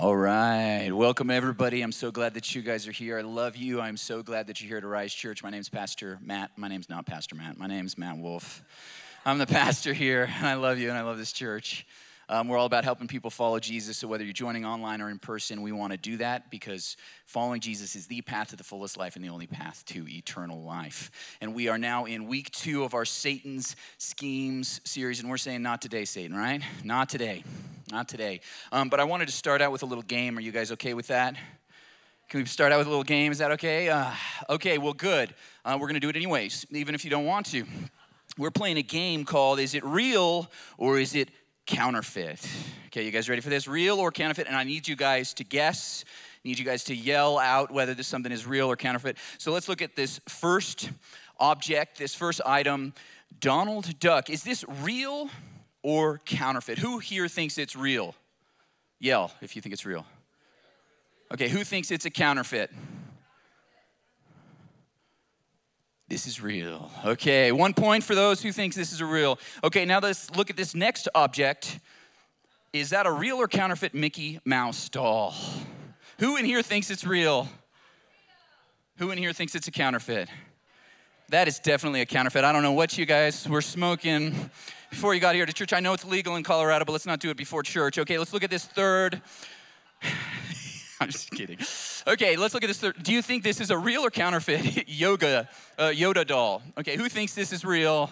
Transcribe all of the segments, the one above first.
All right. Welcome, everybody. I'm so glad that you guys are here. I love you. I'm so glad that you're here at Arise Church. My name's Pastor Matt. My name's not Pastor Matt. My name's Matt Wolf. I'm the pastor here, and I love you, and I love this church. Um, we're all about helping people follow Jesus. So, whether you're joining online or in person, we want to do that because following Jesus is the path to the fullest life and the only path to eternal life. And we are now in week two of our Satan's Schemes series, and we're saying, Not today, Satan, right? Not today. Not today. Um, but I wanted to start out with a little game. Are you guys okay with that? Can we start out with a little game? Is that okay? Uh, okay, well, good. Uh, we're going to do it anyways, even if you don't want to. We're playing a game called Is It Real or Is It counterfeit. Okay, you guys ready for this? Real or counterfeit? And I need you guys to guess. I need you guys to yell out whether this something is real or counterfeit. So let's look at this first object, this first item. Donald Duck. Is this real or counterfeit? Who here thinks it's real? Yell if you think it's real. Okay, who thinks it's a counterfeit? This is real. Okay, one point for those who thinks this is a real. Okay, now let's look at this next object. Is that a real or counterfeit Mickey Mouse doll? Who in here thinks it's real? Who in here thinks it's a counterfeit? That is definitely a counterfeit. I don't know what you guys were smoking before you got here to church. I know it's legal in Colorado, but let's not do it before church. Okay, let's look at this third. I'm just kidding. Okay, let's look at this. Do you think this is a real or counterfeit yoga uh, Yoda doll? Okay, who thinks this is real?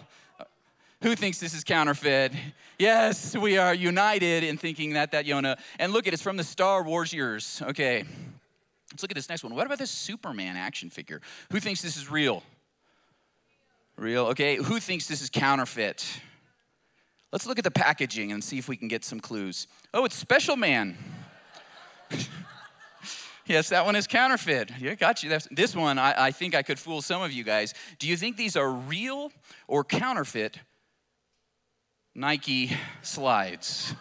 Who thinks this is counterfeit? Yes, we are united in thinking that that Yoda. And look at it's from the Star Wars years. Okay, let's look at this next one. What about this Superman action figure? Who thinks this is real? Real. Okay, who thinks this is counterfeit? Let's look at the packaging and see if we can get some clues. Oh, it's Special Man. Yes, that one is counterfeit. Yeah, got you. That's, this one, I, I think I could fool some of you guys. Do you think these are real or counterfeit Nike slides?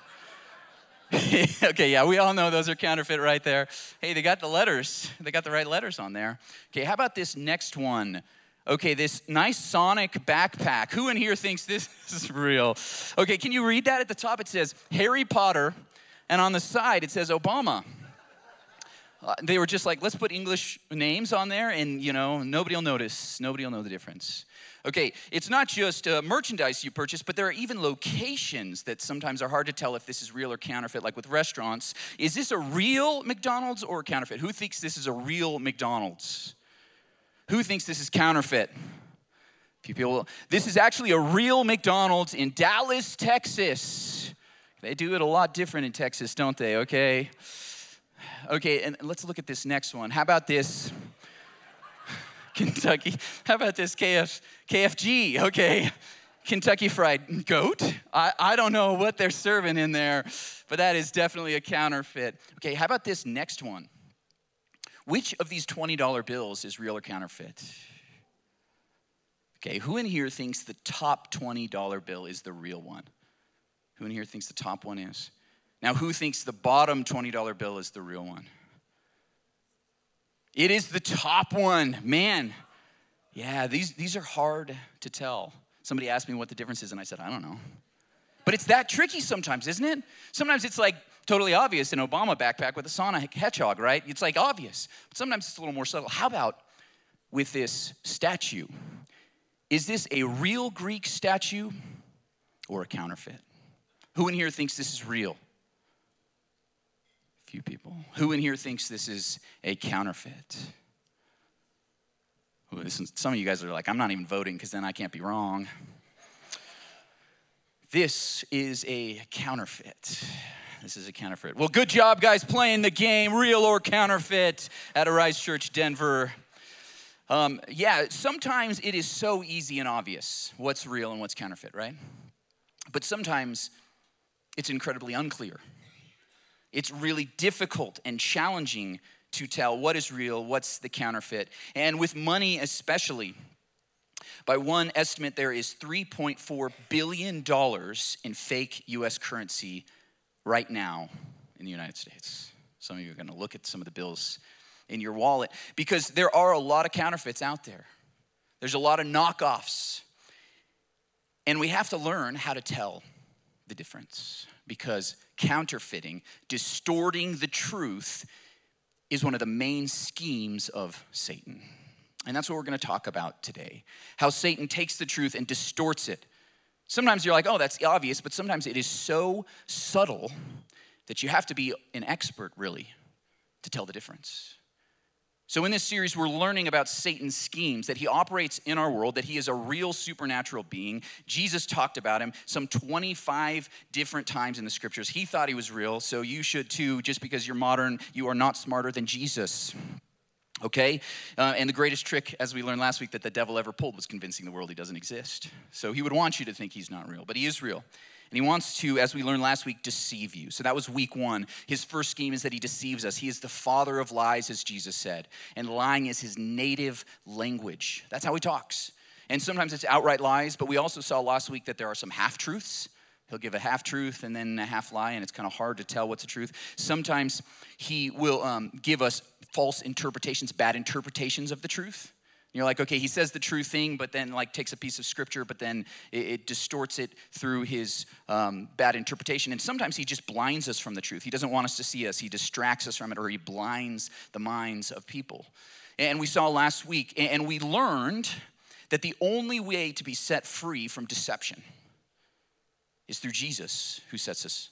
okay, yeah, we all know those are counterfeit right there. Hey, they got the letters. They got the right letters on there. Okay, how about this next one? Okay, this nice Sonic backpack. Who in here thinks this is real? Okay, can you read that at the top? It says Harry Potter, and on the side it says Obama. Uh, they were just like, let's put English names on there, and you know, nobody will notice. Nobody will know the difference. Okay, it's not just uh, merchandise you purchase, but there are even locations that sometimes are hard to tell if this is real or counterfeit, like with restaurants. Is this a real McDonald's or counterfeit? Who thinks this is a real McDonald's? Who thinks this is counterfeit? Few people. This is actually a real McDonald's in Dallas, Texas. They do it a lot different in Texas, don't they? Okay. Okay, and let's look at this next one. How about this? Kentucky. How about this KF, KFG? Okay. Kentucky Fried Goat. I, I don't know what they're serving in there, but that is definitely a counterfeit. Okay, how about this next one? Which of these $20 bills is real or counterfeit? Okay, who in here thinks the top $20 bill is the real one? Who in here thinks the top one is? Now, who thinks the bottom $20 bill is the real one? It is the top one. Man, yeah, these, these are hard to tell. Somebody asked me what the difference is, and I said, I don't know. But it's that tricky sometimes, isn't it? Sometimes it's like totally obvious an Obama backpack with a Sonic hedgehog, right? It's like obvious. But sometimes it's a little more subtle. How about with this statue? Is this a real Greek statue or a counterfeit? Who in here thinks this is real? Few people. Who in here thinks this is a counterfeit? Some of you guys are like, I'm not even voting because then I can't be wrong. This is a counterfeit. This is a counterfeit. Well, good job, guys, playing the game, real or counterfeit, at Arise Church Denver. Um, yeah, sometimes it is so easy and obvious what's real and what's counterfeit, right? But sometimes it's incredibly unclear it's really difficult and challenging to tell what is real, what's the counterfeit. And with money, especially, by one estimate, there is $3.4 billion in fake US currency right now in the United States. Some of you are going to look at some of the bills in your wallet because there are a lot of counterfeits out there. There's a lot of knockoffs. And we have to learn how to tell the difference. Because counterfeiting, distorting the truth, is one of the main schemes of Satan. And that's what we're going to talk about today. How Satan takes the truth and distorts it. Sometimes you're like, oh, that's obvious, but sometimes it is so subtle that you have to be an expert, really, to tell the difference. So, in this series, we're learning about Satan's schemes, that he operates in our world, that he is a real supernatural being. Jesus talked about him some 25 different times in the scriptures. He thought he was real, so you should too, just because you're modern, you are not smarter than Jesus. Okay? Uh, and the greatest trick, as we learned last week, that the devil ever pulled was convincing the world he doesn't exist. So he would want you to think he's not real, but he is real. And he wants to, as we learned last week, deceive you. So that was week one. His first scheme is that he deceives us. He is the father of lies, as Jesus said. And lying is his native language. That's how he talks. And sometimes it's outright lies, but we also saw last week that there are some half truths. He'll give a half truth and then a half lie, and it's kind of hard to tell what's a truth. Sometimes he will um, give us false interpretations, bad interpretations of the truth. You're like, okay, he says the true thing, but then like takes a piece of scripture, but then it, it distorts it through his um, bad interpretation. And sometimes he just blinds us from the truth. He doesn't want us to see us. He distracts us from it, or he blinds the minds of people. And we saw last week, and we learned that the only way to be set free from deception is through Jesus, who sets us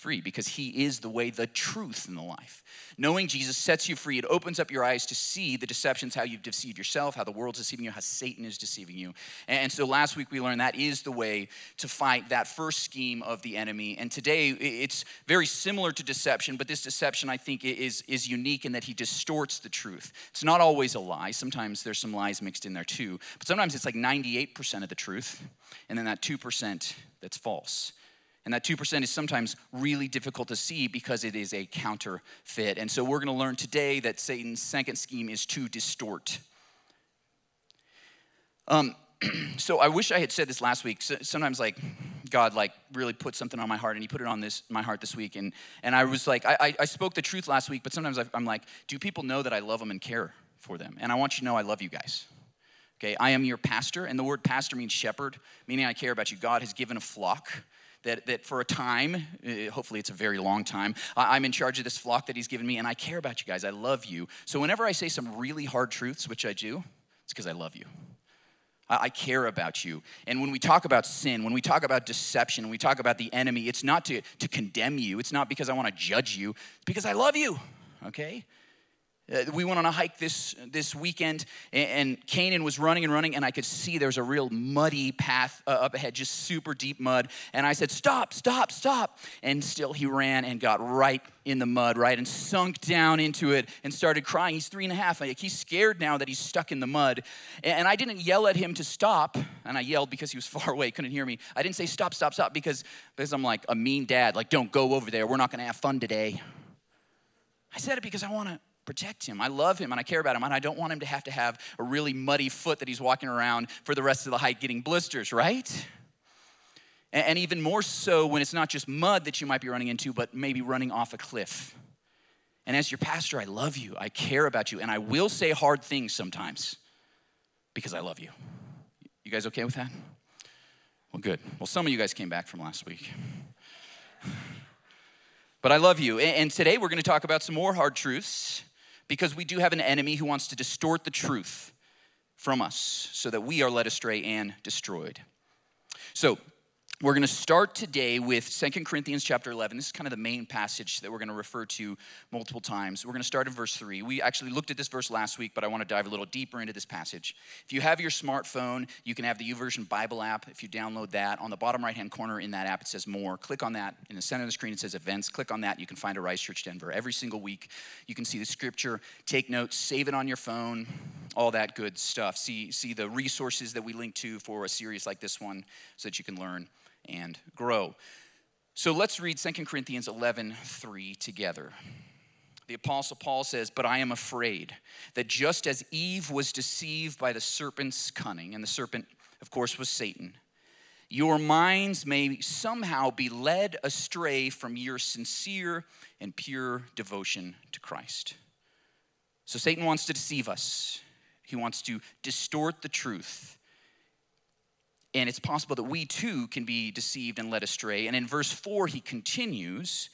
free because he is the way, the truth, and the life. Knowing Jesus sets you free. It opens up your eyes to see the deceptions, how you've deceived yourself, how the world's deceiving you, how Satan is deceiving you. And so last week we learned that is the way to fight that first scheme of the enemy. And today it's very similar to deception, but this deception I think is, is unique in that he distorts the truth. It's not always a lie. Sometimes there's some lies mixed in there too, but sometimes it's like 98% of the truth, and then that 2% that's false. And that 2% is sometimes really difficult to see because it is a counterfeit. And so we're going to learn today that Satan's second scheme is to distort. Um, so I wish I had said this last week. sometimes, like, God, like, really put something on my heart, and He put it on this my heart this week. And, and I was like, I, I spoke the truth last week, but sometimes I'm like, do people know that I love them and care for them? And I want you to know I love you guys. Okay, I am your pastor, and the word pastor means shepherd, meaning I care about you. God has given a flock that, that for a time, uh, hopefully it's a very long time, I'm in charge of this flock that he's given me, and I care about you guys. I love you. So whenever I say some really hard truths, which I do, it's because I love you. I care about you. And when we talk about sin, when we talk about deception, when we talk about the enemy, it's not to, to condemn you. It's not because I want to judge you, it's because I love you, okay? Uh, we went on a hike this, this weekend, and, Canaan was running and running, and I could see there was a real muddy path uh, up ahead, just super deep mud. And I said, Stop, stop, stop. And still he ran and got right in the mud, right, and sunk down into it and started crying. He's three and a half. Like, he's scared now that he's stuck in the mud. And I didn't yell at him to stop, and I yelled because he was far away, couldn't hear me. I didn't say, Stop, stop, stop, because, because I'm like a mean dad, like, don't go over there. We're not going to have fun today. I said it because I want to protect him. I love him and I care about him, and I don't want him to have to have a really muddy foot that he's walking around for the rest of the hike getting blisters, right? And even more so when it's not just mud that you might be running into, but maybe running off a cliff. And as your pastor, I love you, I care about you, and I will say hard things sometimes because I love you. You guys okay with that? Well, good. Well, some of you guys came back from last week. But I love you. And today we're going to talk about some more hard truths because we do have an enemy who wants to distort the truth from us so that we are led astray and destroyed. So, we're going to start today with Second Corinthians chapter 11. This is kind of the main passage that we're going to refer to multiple times. We're going to start in verse 3. We actually looked at this verse last week, but I want to dive a little deeper into this passage. If you have your smartphone, you can have the YouVersion Bible app. If you download that, on the bottom right hand corner in that app, it says more. Click on that. In the center of the screen, it says events. Click on that. You can find Arise Church Denver. Every single week, you can see the scripture, take notes, save it on your phone, all that good stuff. See, see the resources that we link to for a series like this one so that you can learn and grow. So let's read 2 Corinthians 11 3 together. The Apostle Paul says, But I am afraid that just as Eve was deceived by the serpent's cunning, and the serpent, of course, was Satan, your minds may somehow be led astray from your sincere and pure devotion to Christ. So Satan wants to deceive us, he wants to distort the truth. And it's possible that we too can be deceived and led astray. And in verse 4, he continues.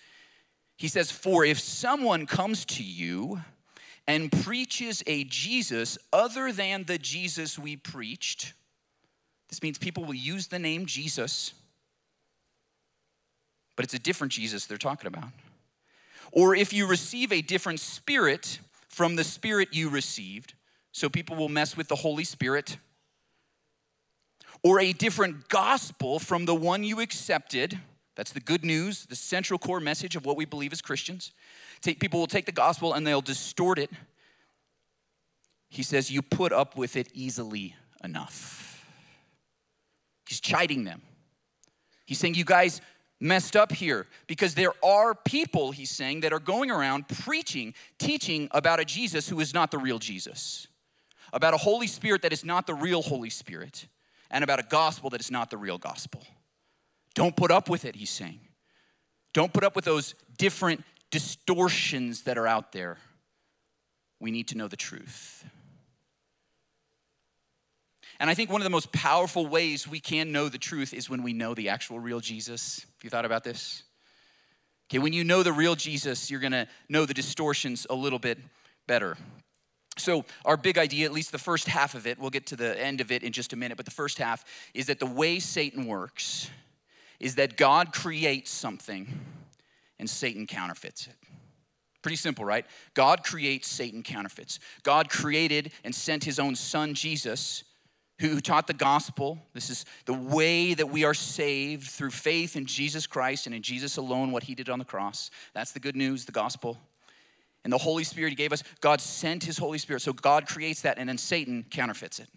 He says, For if someone comes to you and preaches a Jesus other than the Jesus we preached, this means people will use the name Jesus, but it's a different Jesus they're talking about. Or if you receive a different spirit from the spirit you received, so people will mess with the Holy Spirit or a different gospel from the one you accepted. That's the good news, the central core message of what we believe as Christians. Take, people will take the gospel and they'll distort it. He says, You put up with it easily enough. He's chiding them. He's saying, You guys messed up here because there are people, he's saying, that are going around preaching, teaching about a Jesus who is not the real Jesus, about a Holy Spirit that is not the real Holy Spirit and about a gospel that is not the real gospel. Don't put up with it, he's saying. Don't put up with those different distortions that are out there. We need to know the truth. And I think one of the most powerful ways we can know the truth is when we know the actual real Jesus. Have you thought about this? Okay, when you know the real Jesus, you're gonna know the distortions a little bit better. So, our big idea, at least the first half of it, we'll get to the end of it in just a minute, but the first half is that the way Satan works is that God creates something and Satan counterfeits it. Pretty simple, right? God creates, Satan counterfeits. God created and sent his own son, Jesus, who taught the gospel. This is the way that we are saved through faith in Jesus Christ and in Jesus alone, what he did on the cross. That's the good news, the gospel and the Holy Spirit He gave us, God sent His Holy Spirit. So God creates that, and then Satan counterfeits it.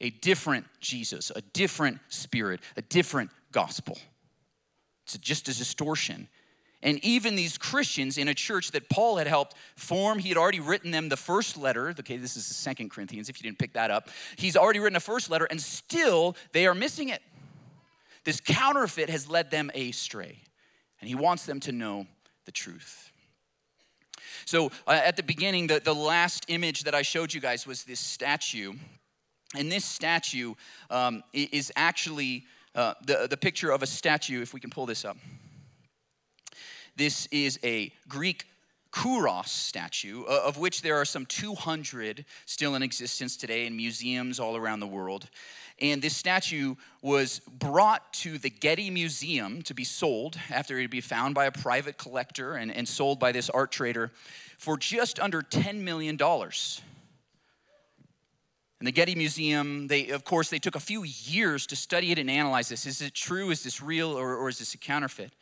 A different Jesus, a different spirit, a different gospel. It's just a distortion. And even these Christians in a church that Paul had helped form, he had already written them the first letter. Okay, this is the second Corinthians, if you didn't pick that up. He's already written a first letter, and still they are missing it. This counterfeit has led them astray, and he wants them to know the truth. So uh, at the beginning, the, the last image that I showed you guys was this statue. And this statue um, is actually uh, the, the picture of a statue, if we can pull this up. This is a Greek Kouros statue, uh, of which there are some 200 still in existence today in museums all around the world. And this statue was brought to the Getty Museum to be sold after it had been found by a private collector and, and sold by this art trader for just under $10 million. And the Getty Museum, they of course they took a few years to study it and analyze this. Is it true? Is this real or, or is this a counterfeit?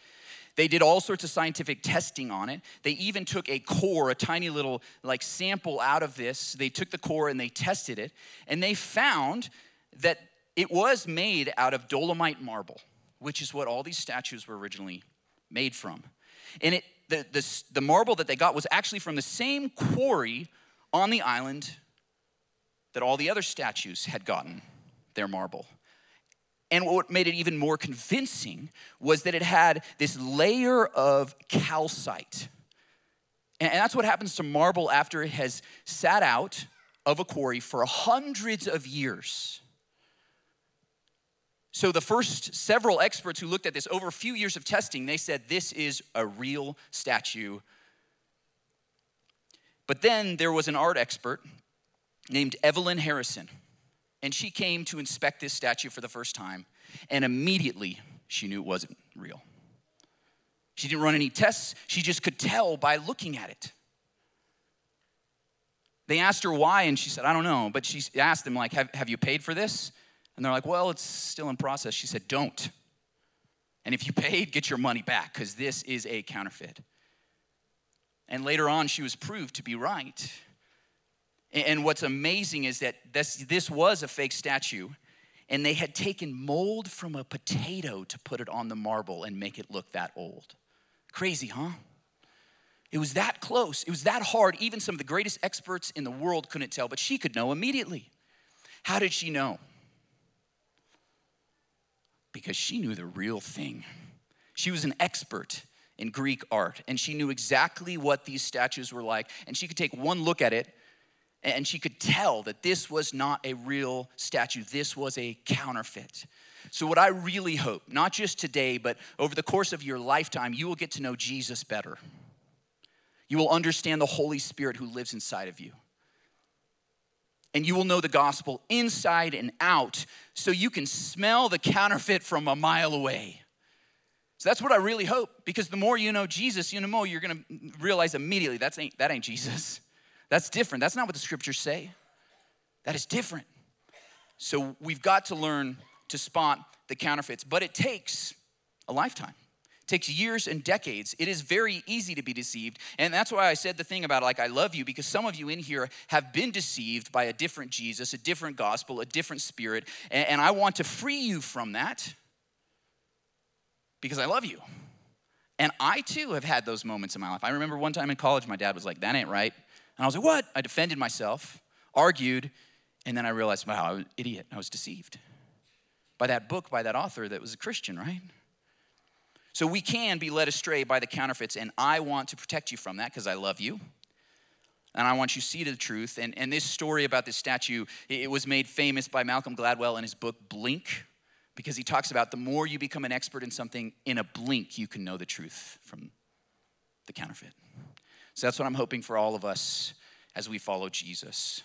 They did all sorts of scientific testing on it. They even took a core, a tiny little like sample out of this. They took the core and they tested it, and they found that it was made out of dolomite marble, which is what all these statues were originally made from. And it, the, the, the marble that they got was actually from the same quarry on the island that all the other statues had gotten their marble. And what made it even more convincing was that it had this layer of calcite. And that's what happens to marble after it has sat out of a quarry for hundreds of years. So, the first several experts who looked at this over a few years of testing, they said this is a real statue. But then there was an art expert named Evelyn Harrison, and she came to inspect this statue for the first time, and immediately she knew it wasn't real. She didn't run any tests, she just could tell by looking at it. They asked her why, and she said, I don't know. But she asked them, like, have, have you paid for this? And they're like, well, it's still in process. She said, don't. And if you paid, get your money back because this is a counterfeit. And later on, she was proved to be right. And what's amazing is that this, this was a fake statue, and they had taken mold from a potato to put it on the marble and make it look that old. Crazy, huh? It was that close. It was that hard. Even some of the greatest experts in the world couldn't tell, but she could know immediately. How did she know? Because she knew the real thing. She was an expert in Greek art, and she knew exactly what these statues were like. And she could take one look at it And she could tell that this was not a real statue, this was a counterfeit. So, what I really hope, not just today, but over the course of your lifetime, you will get to know Jesus better. You will understand the Holy Spirit who lives inside of you. And you will know the gospel inside and out so you can smell the counterfeit from a mile away. So that's what I really hope because the more you know Jesus, you know more you're going to realize immediately that's ain't, that ain't Jesus. That's different. That's not what the scriptures say. That is different. So we've got to learn to spot the counterfeits, but it takes a lifetime. Takes years and decades. It is very easy to be deceived. And that's why I said the thing about like I love you because some of you in here have been deceived by a different Jesus, a different gospel, a different spirit, and, and I want to free you from that because I love you. And I too have had those moments in my life. I remember one time in college, my dad was like, That ain't right. And I was like, What? I defended myself, argued, and then I realized, Wow, I was an idiot. I was deceived by that book, by that author that was a Christian, right? So we can be led astray by the counterfeits, and I want to protect you from that because I love you. And I want you to see the truth. And, and this story about this statue, it was made famous by Malcolm Gladwell in his book Blink, because he talks about the more you become an expert in something, in a blink, you can know the truth from the counterfeit. So that's what I'm hoping for all of us as we follow Jesus.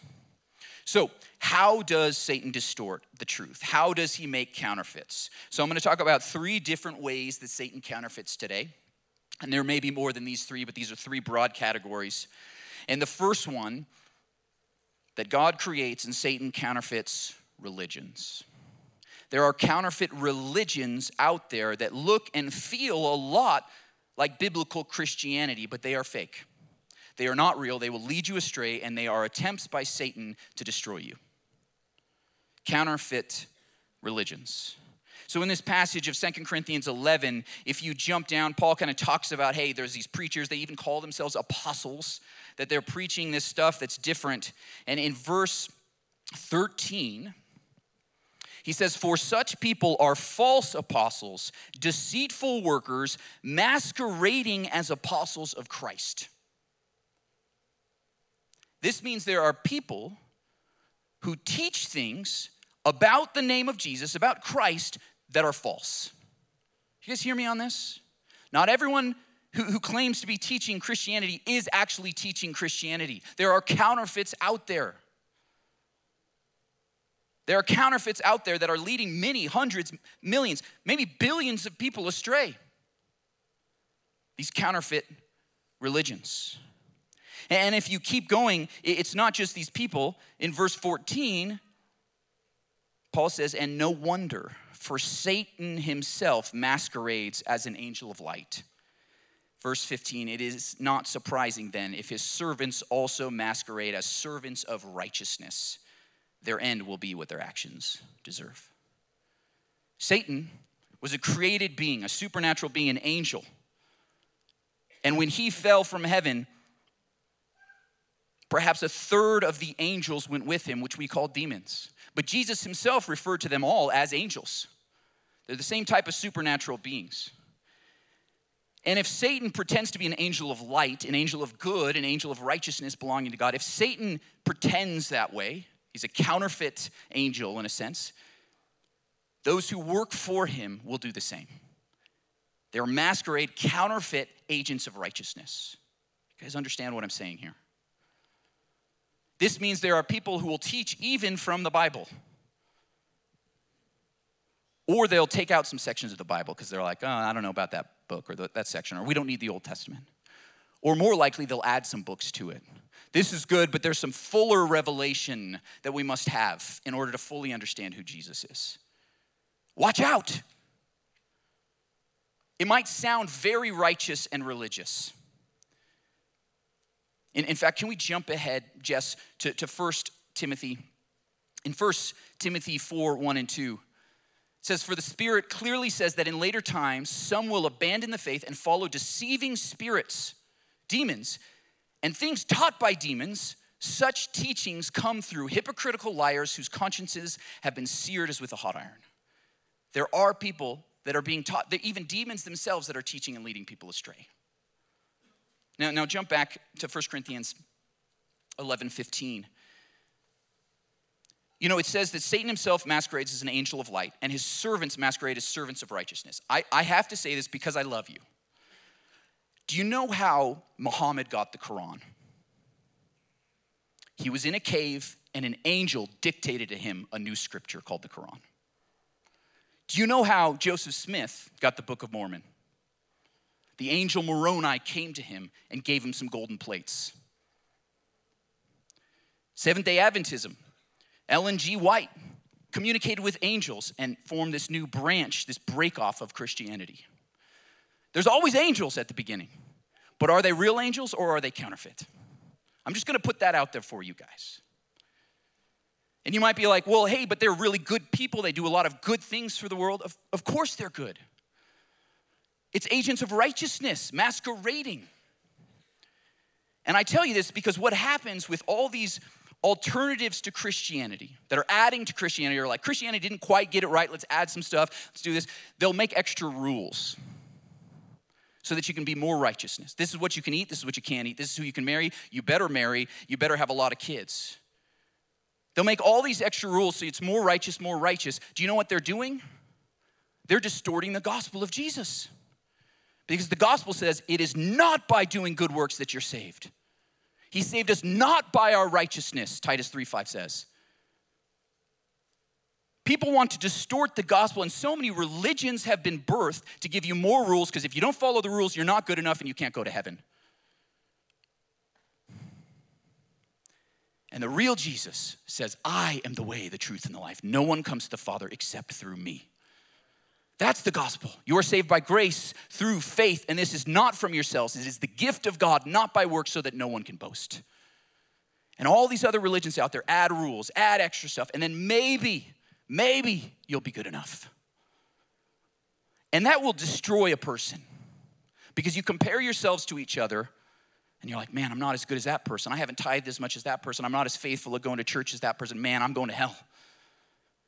So, how does Satan distort the truth? How does he make counterfeits? So, I'm going to talk about three different ways that Satan counterfeits today. And there may be more than these three, but these are three broad categories. And the first one that God creates and Satan counterfeits religions. There are counterfeit religions out there that look and feel a lot like biblical Christianity, but they are fake. They are not real. They will lead you astray, and they are attempts by Satan to destroy you. Counterfeit religions. So, in this passage of Second Corinthians 11, if you jump down, Paul kind of talks about hey, there's these preachers, they even call themselves apostles, that they're preaching this stuff that's different. And in verse 13, he says, For such people are false apostles, deceitful workers, masquerading as apostles of Christ. This means there are people who teach things about the name of Jesus, about Christ, that are false. You guys hear me on this? Not everyone who, who claims to be teaching Christianity is actually teaching Christianity. There are counterfeits out there. There are counterfeits out there that are leading many hundreds, millions, maybe billions of people astray. These counterfeit religions. And if you keep going, it's not just these people. In verse 14, Paul says, And no wonder, for Satan himself masquerades as an angel of light. Verse 15, it is not surprising then if his servants also masquerade as servants of righteousness. Their end will be what their actions deserve. Satan was a created being, a supernatural being, an angel. And when he fell from heaven, Perhaps a third of the angels went with him, which we call demons. But Jesus himself referred to them all as angels. They're the same type of supernatural beings. And if Satan pretends to be an angel of light, an angel of good, an angel of righteousness belonging to God, if Satan pretends that way, he's a counterfeit angel in a sense, those who work for him will do the same. They're masquerade counterfeit agents of righteousness. You guys understand what I'm saying here? This means there are people who will teach even from the Bible. Or they'll take out some sections of the Bible because they're like, oh, I don't know about that book or that section, or we don't need the Old Testament. Or more likely, they'll add some books to it. This is good, but there's some fuller revelation that we must have in order to fully understand who Jesus is. Watch out! It might sound very righteous and religious. In, in fact, can we jump ahead, Jess, to, to 1 Timothy? In 1 Timothy 4 1 and 2, it says, For the Spirit clearly says that in later times some will abandon the faith and follow deceiving spirits, demons, and things taught by demons. Such teachings come through hypocritical liars whose consciences have been seared as with a hot iron. There are people that are being taught, even demons themselves that are teaching and leading people astray. Now, now jump back to 1 Corinthians 11 15. You know, it says that Satan himself masquerades as an angel of light, and his servants masquerade as servants of righteousness. I, I have to say this because I love you. Do you know how Muhammad got the Quran? He was in a cave, and an angel dictated to him a new scripture called the Quran. Do you know how Joseph Smith got the Book of Mormon? The angel Moroni came to him and gave him some golden plates. Seventh day Adventism, Ellen G. White communicated with angels and formed this new branch, this break off of Christianity. There's always angels at the beginning, but are they real angels or are they counterfeit? I'm just gonna put that out there for you guys. And you might be like, well, hey, but they're really good people. They do a lot of good things for the world. Of, of course they're good. It's agents of righteousness masquerading. And I tell you this because what happens with all these alternatives to Christianity that are adding to Christianity are like, Christianity didn't quite get it right, let's add some stuff, let's do this. They'll make extra rules so that you can be more righteousness. This is what you can eat, this is what you can't eat, this is who you can marry, you better marry, you better have a lot of kids. They'll make all these extra rules so it's more righteous, more righteous. Do you know what they're doing? They're distorting the gospel of Jesus. Because the gospel says it is not by doing good works that you're saved. He saved us not by our righteousness, Titus 3 5 says. People want to distort the gospel, and so many religions have been birthed to give you more rules because if you don't follow the rules, you're not good enough and you can't go to heaven. And the real Jesus says, I am the way, the truth, and the life. No one comes to the Father except through me. That's the gospel. You are saved by grace through faith, and this is not from yourselves. It is the gift of God, not by works, so that no one can boast. And all these other religions out there add rules, add extra stuff, and then maybe, maybe you'll be good enough. And that will destroy a person because you compare yourselves to each other and you're like, man, I'm not as good as that person. I haven't tithed as much as that person. I'm not as faithful at going to church as that person. Man, I'm going to hell.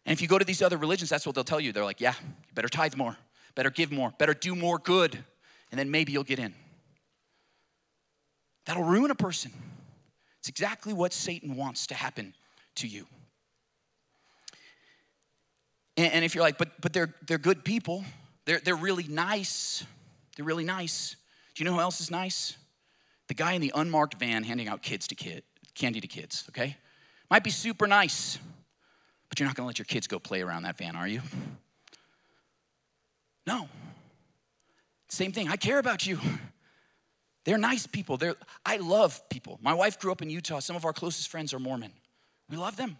And if you go to these other religions, that's what they'll tell you. They're like, yeah, you better tithe more, better give more, better do more good, and then maybe you'll get in. That'll ruin a person. It's exactly what Satan wants to happen to you. And, and if you're like, but, but they're, they're good people, they're, they're really nice, they're really nice. Do you know who else is nice? the guy in the unmarked van handing out kids to kid, candy to kids, okay? Might be super nice, but you're not gonna let your kids go play around that van, are you? No. Same thing. I care about you. They're nice people. They're, I love people. My wife grew up in Utah. Some of our closest friends are Mormon. We love them.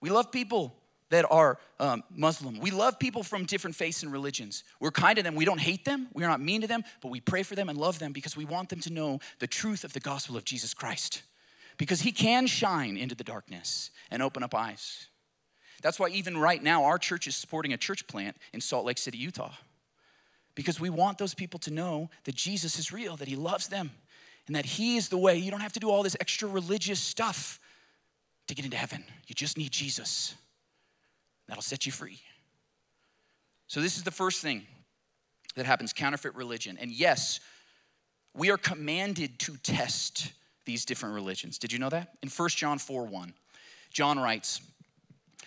We love people that are um, Muslim. We love people from different faiths and religions. We're kind to them. We don't hate them. We're not mean to them, but we pray for them and love them because we want them to know the truth of the gospel of Jesus Christ. Because he can shine into the darkness and open up eyes. That's why, even right now, our church is supporting a church plant in Salt Lake City, Utah. Because we want those people to know that Jesus is real, that he loves them, and that he is the way. You don't have to do all this extra religious stuff to get into heaven. You just need Jesus. That'll set you free. So, this is the first thing that happens counterfeit religion. And yes, we are commanded to test these different religions. Did you know that? In 1 John 4 1, John writes,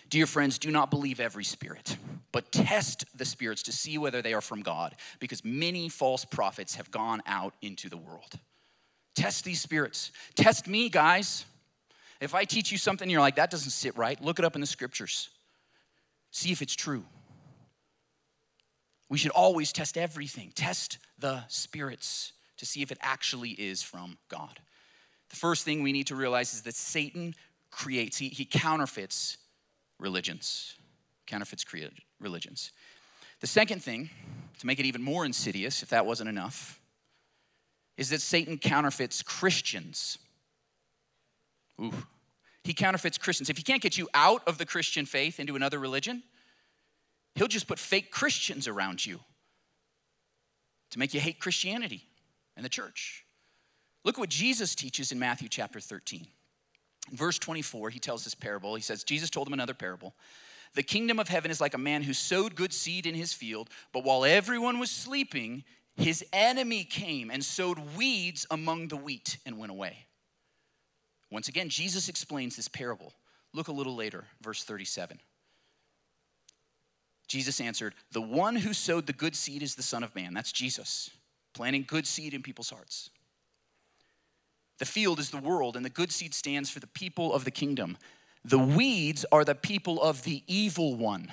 Dear friends, do not believe every spirit, but test the spirits to see whether they are from God, because many false prophets have gone out into the world. Test these spirits. Test me, guys. If I teach you something, you're like, that doesn't sit right, look it up in the scriptures. See if it's true. We should always test everything, test the spirits to see if it actually is from God. The first thing we need to realize is that Satan creates, he, he counterfeits religions, counterfeits religions. The second thing, to make it even more insidious, if that wasn't enough, is that Satan counterfeits Christians. Ooh, he counterfeits Christians. If he can't get you out of the Christian faith into another religion, he'll just put fake Christians around you to make you hate Christianity and the church. Look what Jesus teaches in Matthew chapter 13. In verse 24, he tells this parable. He says, Jesus told him another parable. The kingdom of heaven is like a man who sowed good seed in his field, but while everyone was sleeping, his enemy came and sowed weeds among the wheat and went away. Once again, Jesus explains this parable. Look a little later, verse 37. Jesus answered, The one who sowed the good seed is the Son of Man. That's Jesus, planting good seed in people's hearts. The field is the world, and the good seed stands for the people of the kingdom. The weeds are the people of the evil one.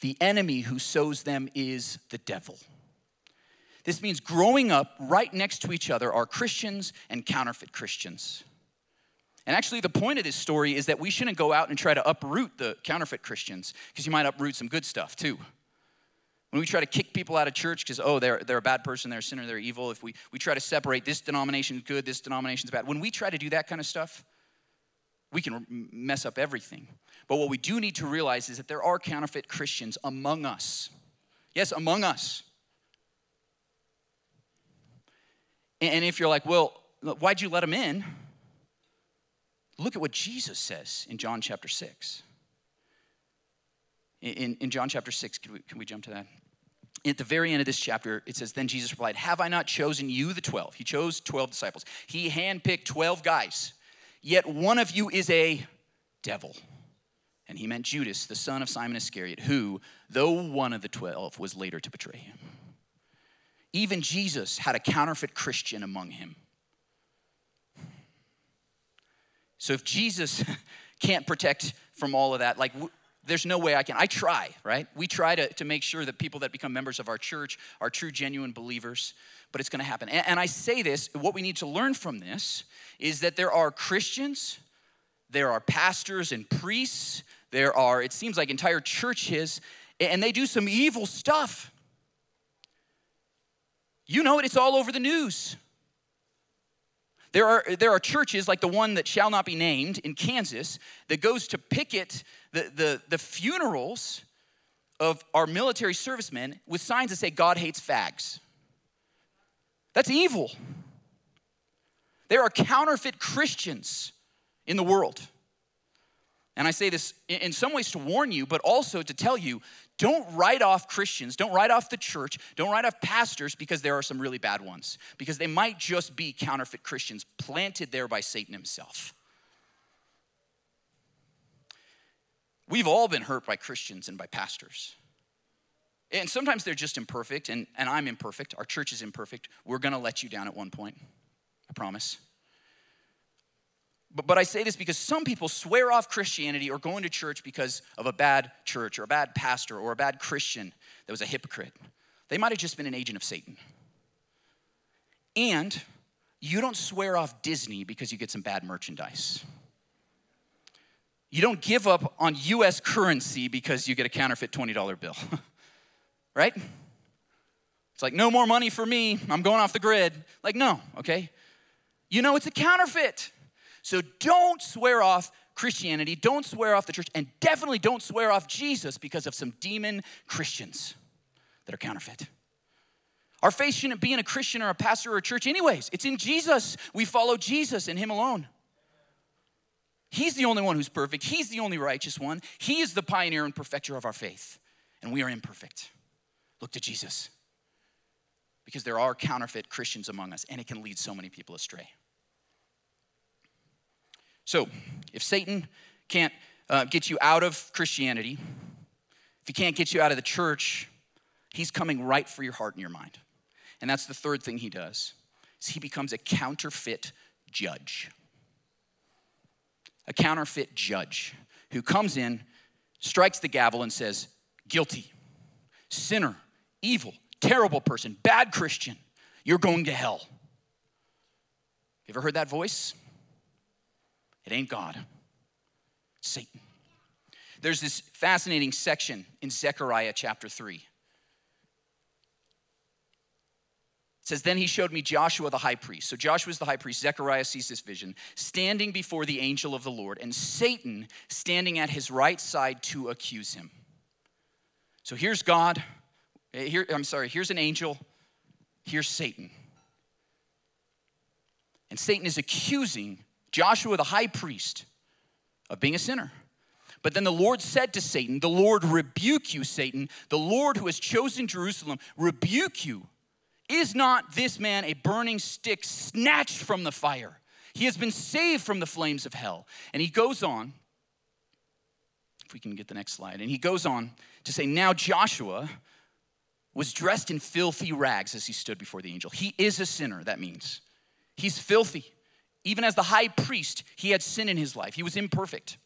The enemy who sows them is the devil. This means growing up right next to each other are Christians and counterfeit Christians. And actually, the point of this story is that we shouldn't go out and try to uproot the counterfeit Christians, because you might uproot some good stuff too. When we try to kick people out of church because, oh, they're, they're a bad person, they're a sinner, they're evil, if we, we try to separate this denomination is good, this denomination's bad, when we try to do that kind of stuff, we can mess up everything. But what we do need to realize is that there are counterfeit Christians among us. Yes, among us. And if you're like, well, why'd you let them in? Look at what Jesus says in John chapter 6. In, in John chapter 6, can we, can we jump to that? At the very end of this chapter, it says, Then Jesus replied, Have I not chosen you, the 12? He chose 12 disciples. He handpicked 12 guys, yet one of you is a devil. And he meant Judas, the son of Simon Iscariot, who, though one of the 12, was later to betray him. Even Jesus had a counterfeit Christian among him. So if Jesus can't protect from all of that, like there's no way I can. I try, right? We try to, to make sure that people that become members of our church are true, genuine believers, but it's gonna happen. And, and I say this, what we need to learn from this is that there are Christians, there are pastors and priests, there are, it seems like entire churches, and they do some evil stuff. You know it, it's all over the news. There are, there are churches like the one that shall not be named in Kansas that goes to picket the, the, the funerals of our military servicemen with signs that say, God hates fags. That's evil. There are counterfeit Christians in the world. And I say this in some ways to warn you, but also to tell you don't write off Christians, don't write off the church, don't write off pastors because there are some really bad ones, because they might just be counterfeit Christians planted there by Satan himself. We've all been hurt by Christians and by pastors. And sometimes they're just imperfect, and, and I'm imperfect. Our church is imperfect. We're gonna let you down at one point, I promise. But, but I say this because some people swear off Christianity or going to church because of a bad church or a bad pastor or a bad Christian that was a hypocrite. They might have just been an agent of Satan. And you don't swear off Disney because you get some bad merchandise. You don't give up on US currency because you get a counterfeit $20 bill, right? It's like, no more money for me. I'm going off the grid. Like, no, okay? You know it's a counterfeit. So don't swear off Christianity, don't swear off the church, and definitely don't swear off Jesus because of some demon Christians that are counterfeit. Our faith shouldn't be in a Christian or a pastor or a church, anyways. It's in Jesus. We follow Jesus and Him alone. He's the only one who's perfect. He's the only righteous one. He is the pioneer and perfecter of our faith. And we are imperfect. Look to Jesus. Because there are counterfeit Christians among us, and it can lead so many people astray. So, if Satan can't uh, get you out of Christianity, if he can't get you out of the church, he's coming right for your heart and your mind. And that's the third thing he does. Is he becomes a counterfeit judge. A counterfeit judge who comes in, strikes the gavel and says, "Guilty. Sinner, evil, terrible person, bad Christian. You're going to hell." You ever heard that voice? It ain't God, Satan. There's this fascinating section in Zechariah chapter 3. It says, Then he showed me Joshua the high priest. So Joshua is the high priest. Zechariah sees this vision, standing before the angel of the Lord, and Satan standing at his right side to accuse him. So here's God. Eh, here, I'm sorry, here's an angel. Here's Satan. And Satan is accusing Joshua, the high priest, of being a sinner. But then the Lord said to Satan, The Lord rebuke you, Satan. The Lord who has chosen Jerusalem, rebuke you. Is not this man a burning stick snatched from the fire? He has been saved from the flames of hell. And he goes on If we can get the next slide. And he goes on to say, Now Joshua was dressed in filthy rags as he stood before the angel. He is a sinner, that means. He's filthy. Even as the high priest, he had sin in his life, he was imperfect.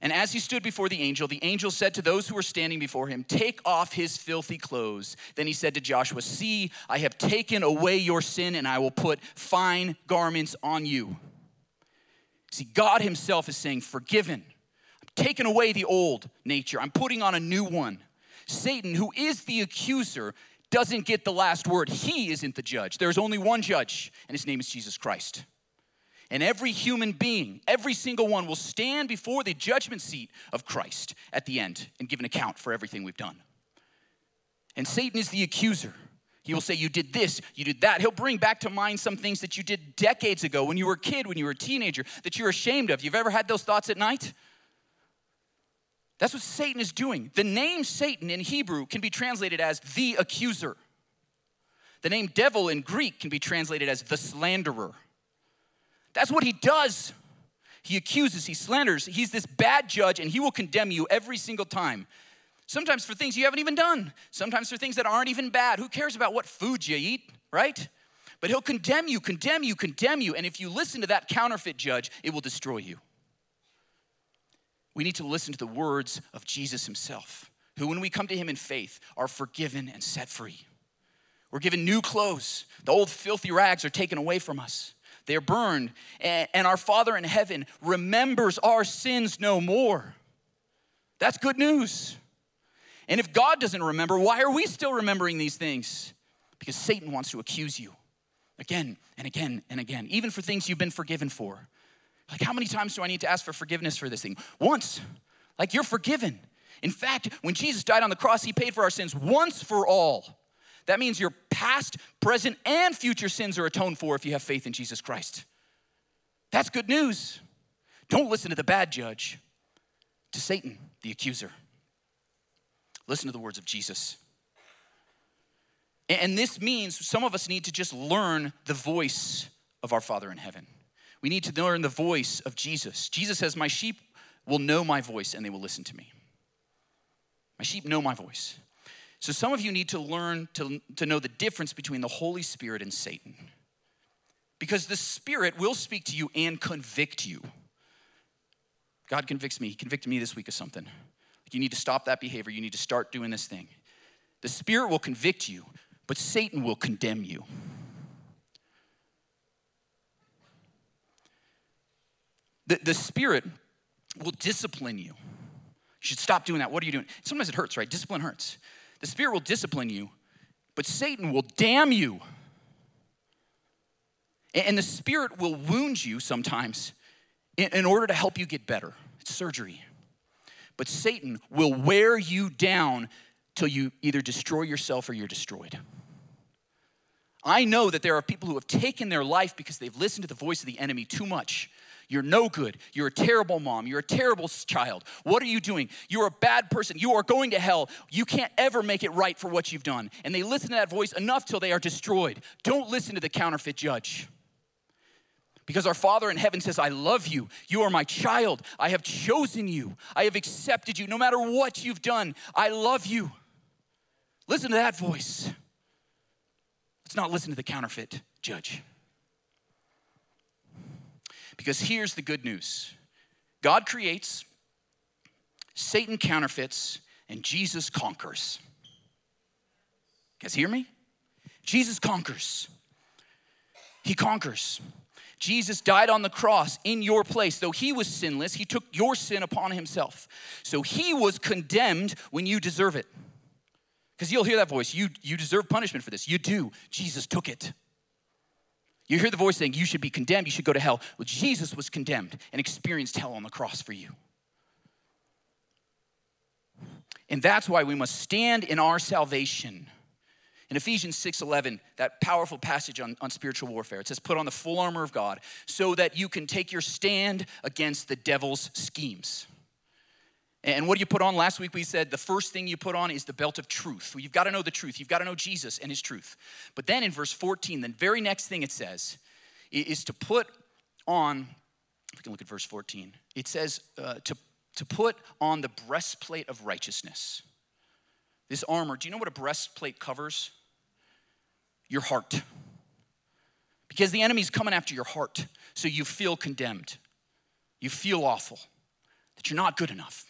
And as he stood before the angel, the angel said to those who were standing before him, Take off his filthy clothes. Then he said to Joshua, See, I have taken away your sin, and I will put fine garments on you. See, God himself is saying, Forgiven. I'm taking away the old nature, I'm putting on a new one. Satan, who is the accuser, doesn't get the last word. He isn't the judge. There's only one judge, and his name is Jesus Christ. And every human being, every single one, will stand before the judgment seat of Christ at the end and give an account for everything we've done. And Satan is the accuser. He will say, You did this, you did that. He'll bring back to mind some things that you did decades ago when you were a kid, when you were a teenager, that you're ashamed of. You've ever had those thoughts at night? That's what Satan is doing. The name Satan in Hebrew can be translated as the accuser. The name devil in Greek can be translated as the slanderer. That's what he does. He accuses, he slanders. He's this bad judge, and he will condemn you every single time. Sometimes for things you haven't even done, sometimes for things that aren't even bad. Who cares about what food you eat, right? But he'll condemn you, condemn you, condemn you. And if you listen to that counterfeit judge, it will destroy you. We need to listen to the words of Jesus himself, who, when we come to him in faith, are forgiven and set free. We're given new clothes. The old filthy rags are taken away from us. They're burned, and our Father in heaven remembers our sins no more. That's good news. And if God doesn't remember, why are we still remembering these things? Because Satan wants to accuse you again and again and again, even for things you've been forgiven for. Like, how many times do I need to ask for forgiveness for this thing? Once. Like, you're forgiven. In fact, when Jesus died on the cross, he paid for our sins once for all. That means your past, present, and future sins are atoned for if you have faith in Jesus Christ. That's good news. Don't listen to the bad judge, to Satan, the accuser. Listen to the words of Jesus. And this means some of us need to just learn the voice of our Father in heaven. We need to learn the voice of Jesus. Jesus says, My sheep will know my voice and they will listen to me. My sheep know my voice. So some of you need to learn to, to know the difference between the Holy Spirit and Satan. Because the Spirit will speak to you and convict you. God convicts me. He convicted me this week of something. You need to stop that behavior. You need to start doing this thing. The Spirit will convict you, but Satan will condemn you. The, the Spirit will discipline you. You should stop doing that. What are you doing? Sometimes it hurts, right? Discipline hurts. The Spirit will discipline you, but Satan will damn you. And the Spirit will wound you sometimes in order to help you get better. It's surgery. But Satan will wear you down till you either destroy yourself or you're destroyed. I know that there are people who have taken their life because they've listened to the voice of the enemy too much you're no good. You're a terrible mom. You're a terrible child. What are you doing? You're a bad person. You are going to hell. You can't ever make it right for what you've done. And they listen to that voice enough till they are destroyed. Don't listen to the counterfeit judge. Because our Father in heaven says, I love you. You are my child. I have chosen you. I have accepted you. No matter what you've done, I love you. Listen to that voice. Let's not listen to the counterfeit judge. Because here's the good news God creates, Satan counterfeits, and Jesus conquers. You guys hear me? Jesus conquers. He conquers. Jesus died on the cross in your place. Though he was sinless, he took your sin upon himself. So he was condemned when you deserve it. Because you'll hear that voice. You, you deserve punishment for this. You do. Jesus took it. You hear the voice saying, You should be condemned, you should go to hell. Well, Jesus was condemned and experienced hell on the cross for you. And that's why we must stand in our salvation. In Ephesians 6:11, that powerful passage on, on spiritual warfare, it says, put on the full armor of God so that you can take your stand against the devil's schemes. And what do you put on? Last week we said the first thing you put on is the belt of truth. You've got to know the truth. You've got to know Jesus and his truth. But then in verse 14, the very next thing it says is to put on if We can look at verse 14. It says uh, to, to put on the breastplate of righteousness. This armor, do you know what a breastplate covers? Your heart. Because the enemy's coming after your heart, so you feel condemned. You feel awful, that you're not good enough.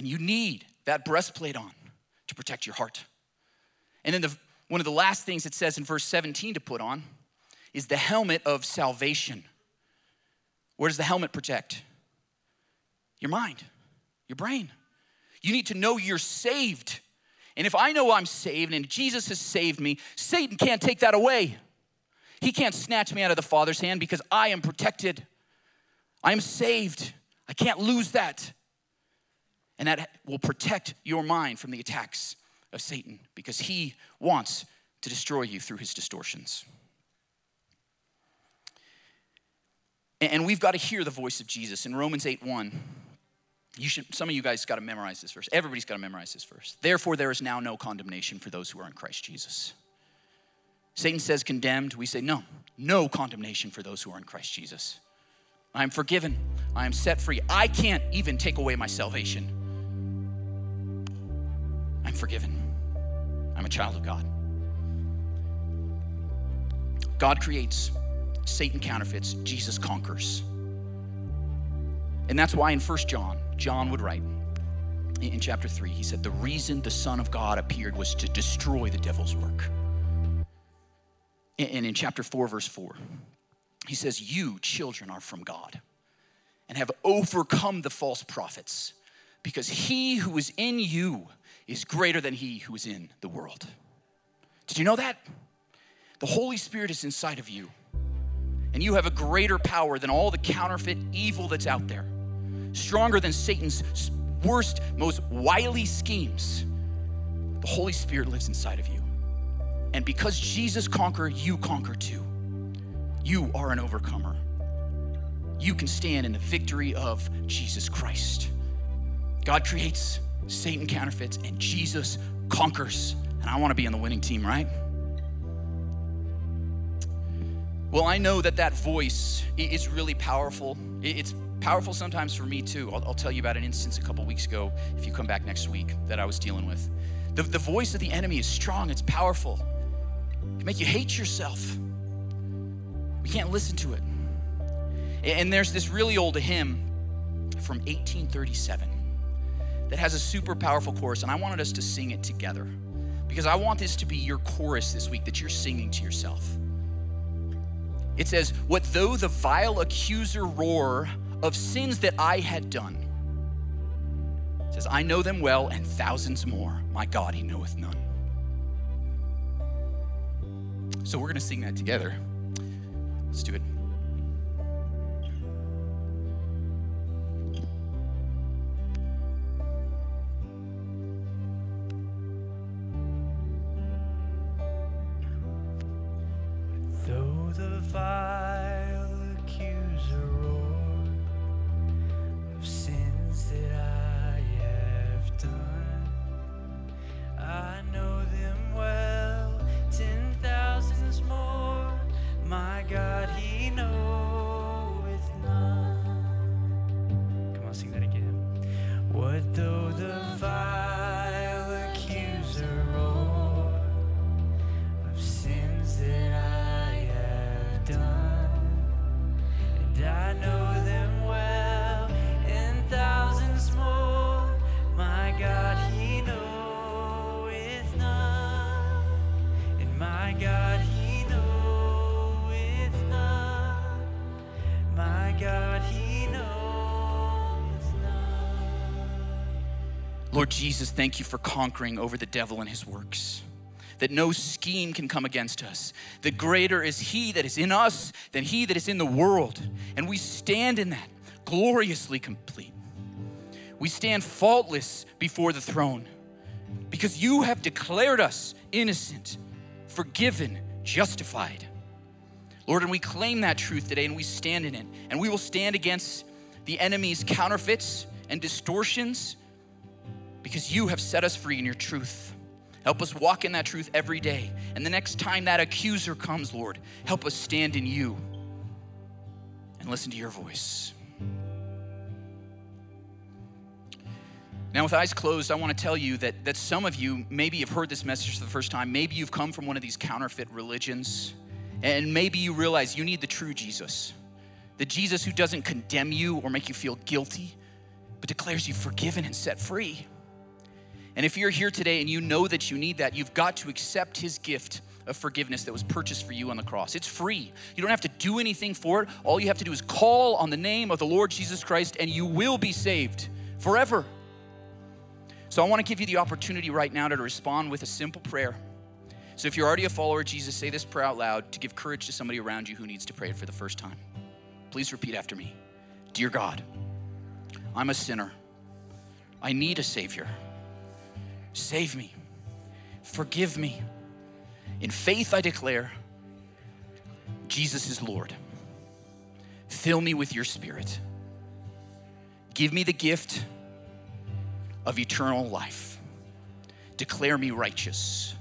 And you need that breastplate on to protect your heart. And then the, one of the last things it says in verse 17 to put on is the helmet of salvation. Where does the helmet protect? Your mind, your brain. You need to know you're saved. And if I know I'm saved and Jesus has saved me, Satan can't take that away. He can't snatch me out of the Father's hand because I am protected. I am saved. I can't lose that. And that will protect your mind from the attacks of Satan because he wants to destroy you through his distortions. And we've got to hear the voice of Jesus. In Romans 8 1, you should, some of you guys got to memorize this verse. Everybody's got to memorize this verse. Therefore, there is now no condemnation for those who are in Christ Jesus. Satan says condemned. We say no, no condemnation for those who are in Christ Jesus. I am forgiven. I am set free. I can't even take away my salvation. I'm forgiven. I'm a child of God. God creates, Satan counterfeits, Jesus conquers. And that's why in 1 John, John would write in chapter 3, he said, The reason the Son of God appeared was to destroy the devil's work. And in chapter 4, verse 4, he says, You, children, are from God and have overcome the false prophets because he who is in you is greater than he who is in the world. Did you know that? The Holy Spirit is inside of you, and you have a greater power than all the counterfeit evil that's out there, stronger than Satan's worst, most wily schemes. The Holy Spirit lives inside of you. And because Jesus conquered, you conquer too. You are an overcomer. You can stand in the victory of Jesus Christ. God creates, Satan counterfeits, and Jesus conquers. And I want to be on the winning team, right? Well, I know that that voice is really powerful. It's powerful sometimes for me too. I'll, I'll, tell you about an instance a couple weeks ago if you come back next week that I was dealing with. The, the voice of the enemy is strong, it's powerful. It can make you hate yourself. We can't listen to it. And there's this really old hymn from 1837 that has a super powerful chorus, and I wanted us to sing it together because I want this to be your chorus this week that you're singing to yourself. It says, What though the vile accuser roar of sins that I had done? It says, I know them well and thousands more. My God, He knoweth none. So we're going to sing that together. Let's do it. Jesus, thank you for conquering over the devil and his works. That no scheme can come against us. That greater is he that is in us than he that is in the world. And we stand in that, gloriously complete. We stand faultless before the throne because you have declared us innocent, forgiven, justified. Lord, and we claim that truth today and we stand in it. And we will stand against the enemy's counterfeits and distortions because you have set us free in your truth. Help us walk in that truth every day. And the next time that accuser comes, Lord, help us stand in you and listen to your voice. Now, with eyes closed, I want to tell you that, that some of you maybe you've heard this message for the first time. Maybe you've come from one of these counterfeit religions, and maybe you realize you need the true Jesus the Jesus who doesn't condemn you or make you feel guilty, but declares you forgiven and set free. And if you're here today and you know that you need that, you've got to accept his gift of forgiveness that was purchased for you on the cross. It's free. You don't have to do anything for it. All you have to do is call on the name of the Lord Jesus Christ and you will be saved forever. So I want to give you the opportunity right now to respond with a simple prayer. So if you're already a follower of Jesus, say this prayer out loud to give courage to somebody around you who needs to pray it for the first time. Please repeat after me Dear God, I'm a sinner. I need a Savior. Save me. Forgive me. In faith, I declare Jesus is Lord. Fill me with your Spirit. Give me the gift of eternal life. Declare me righteous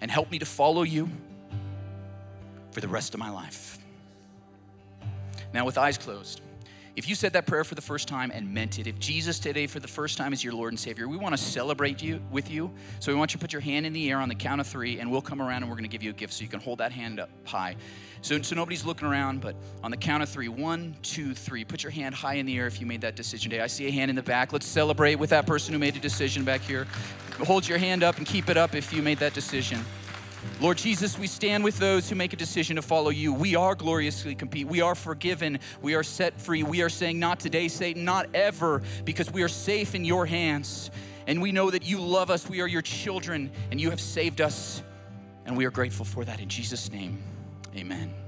and help me to follow you for the rest of my life. Now, with eyes closed, if you said that prayer for the first time and meant it, if Jesus today for the first time is your Lord and Savior, we want to celebrate you with you. So we want you to put your hand in the air on the count of three, and we'll come around and we're going to give you a gift. So you can hold that hand up high. So, so nobody's looking around, but on the count of three, one, two, three, put your hand high in the air if you made that decision today. I see a hand in the back. Let's celebrate with that person who made a decision back here. Hold your hand up and keep it up if you made that decision. Lord Jesus, we stand with those who make a decision to follow you. We are gloriously compete. We are forgiven. We are set free. We are saying, not today, Satan, not ever, because we are safe in your hands. And we know that you love us. We are your children, and you have saved us. And we are grateful for that. In Jesus' name, amen.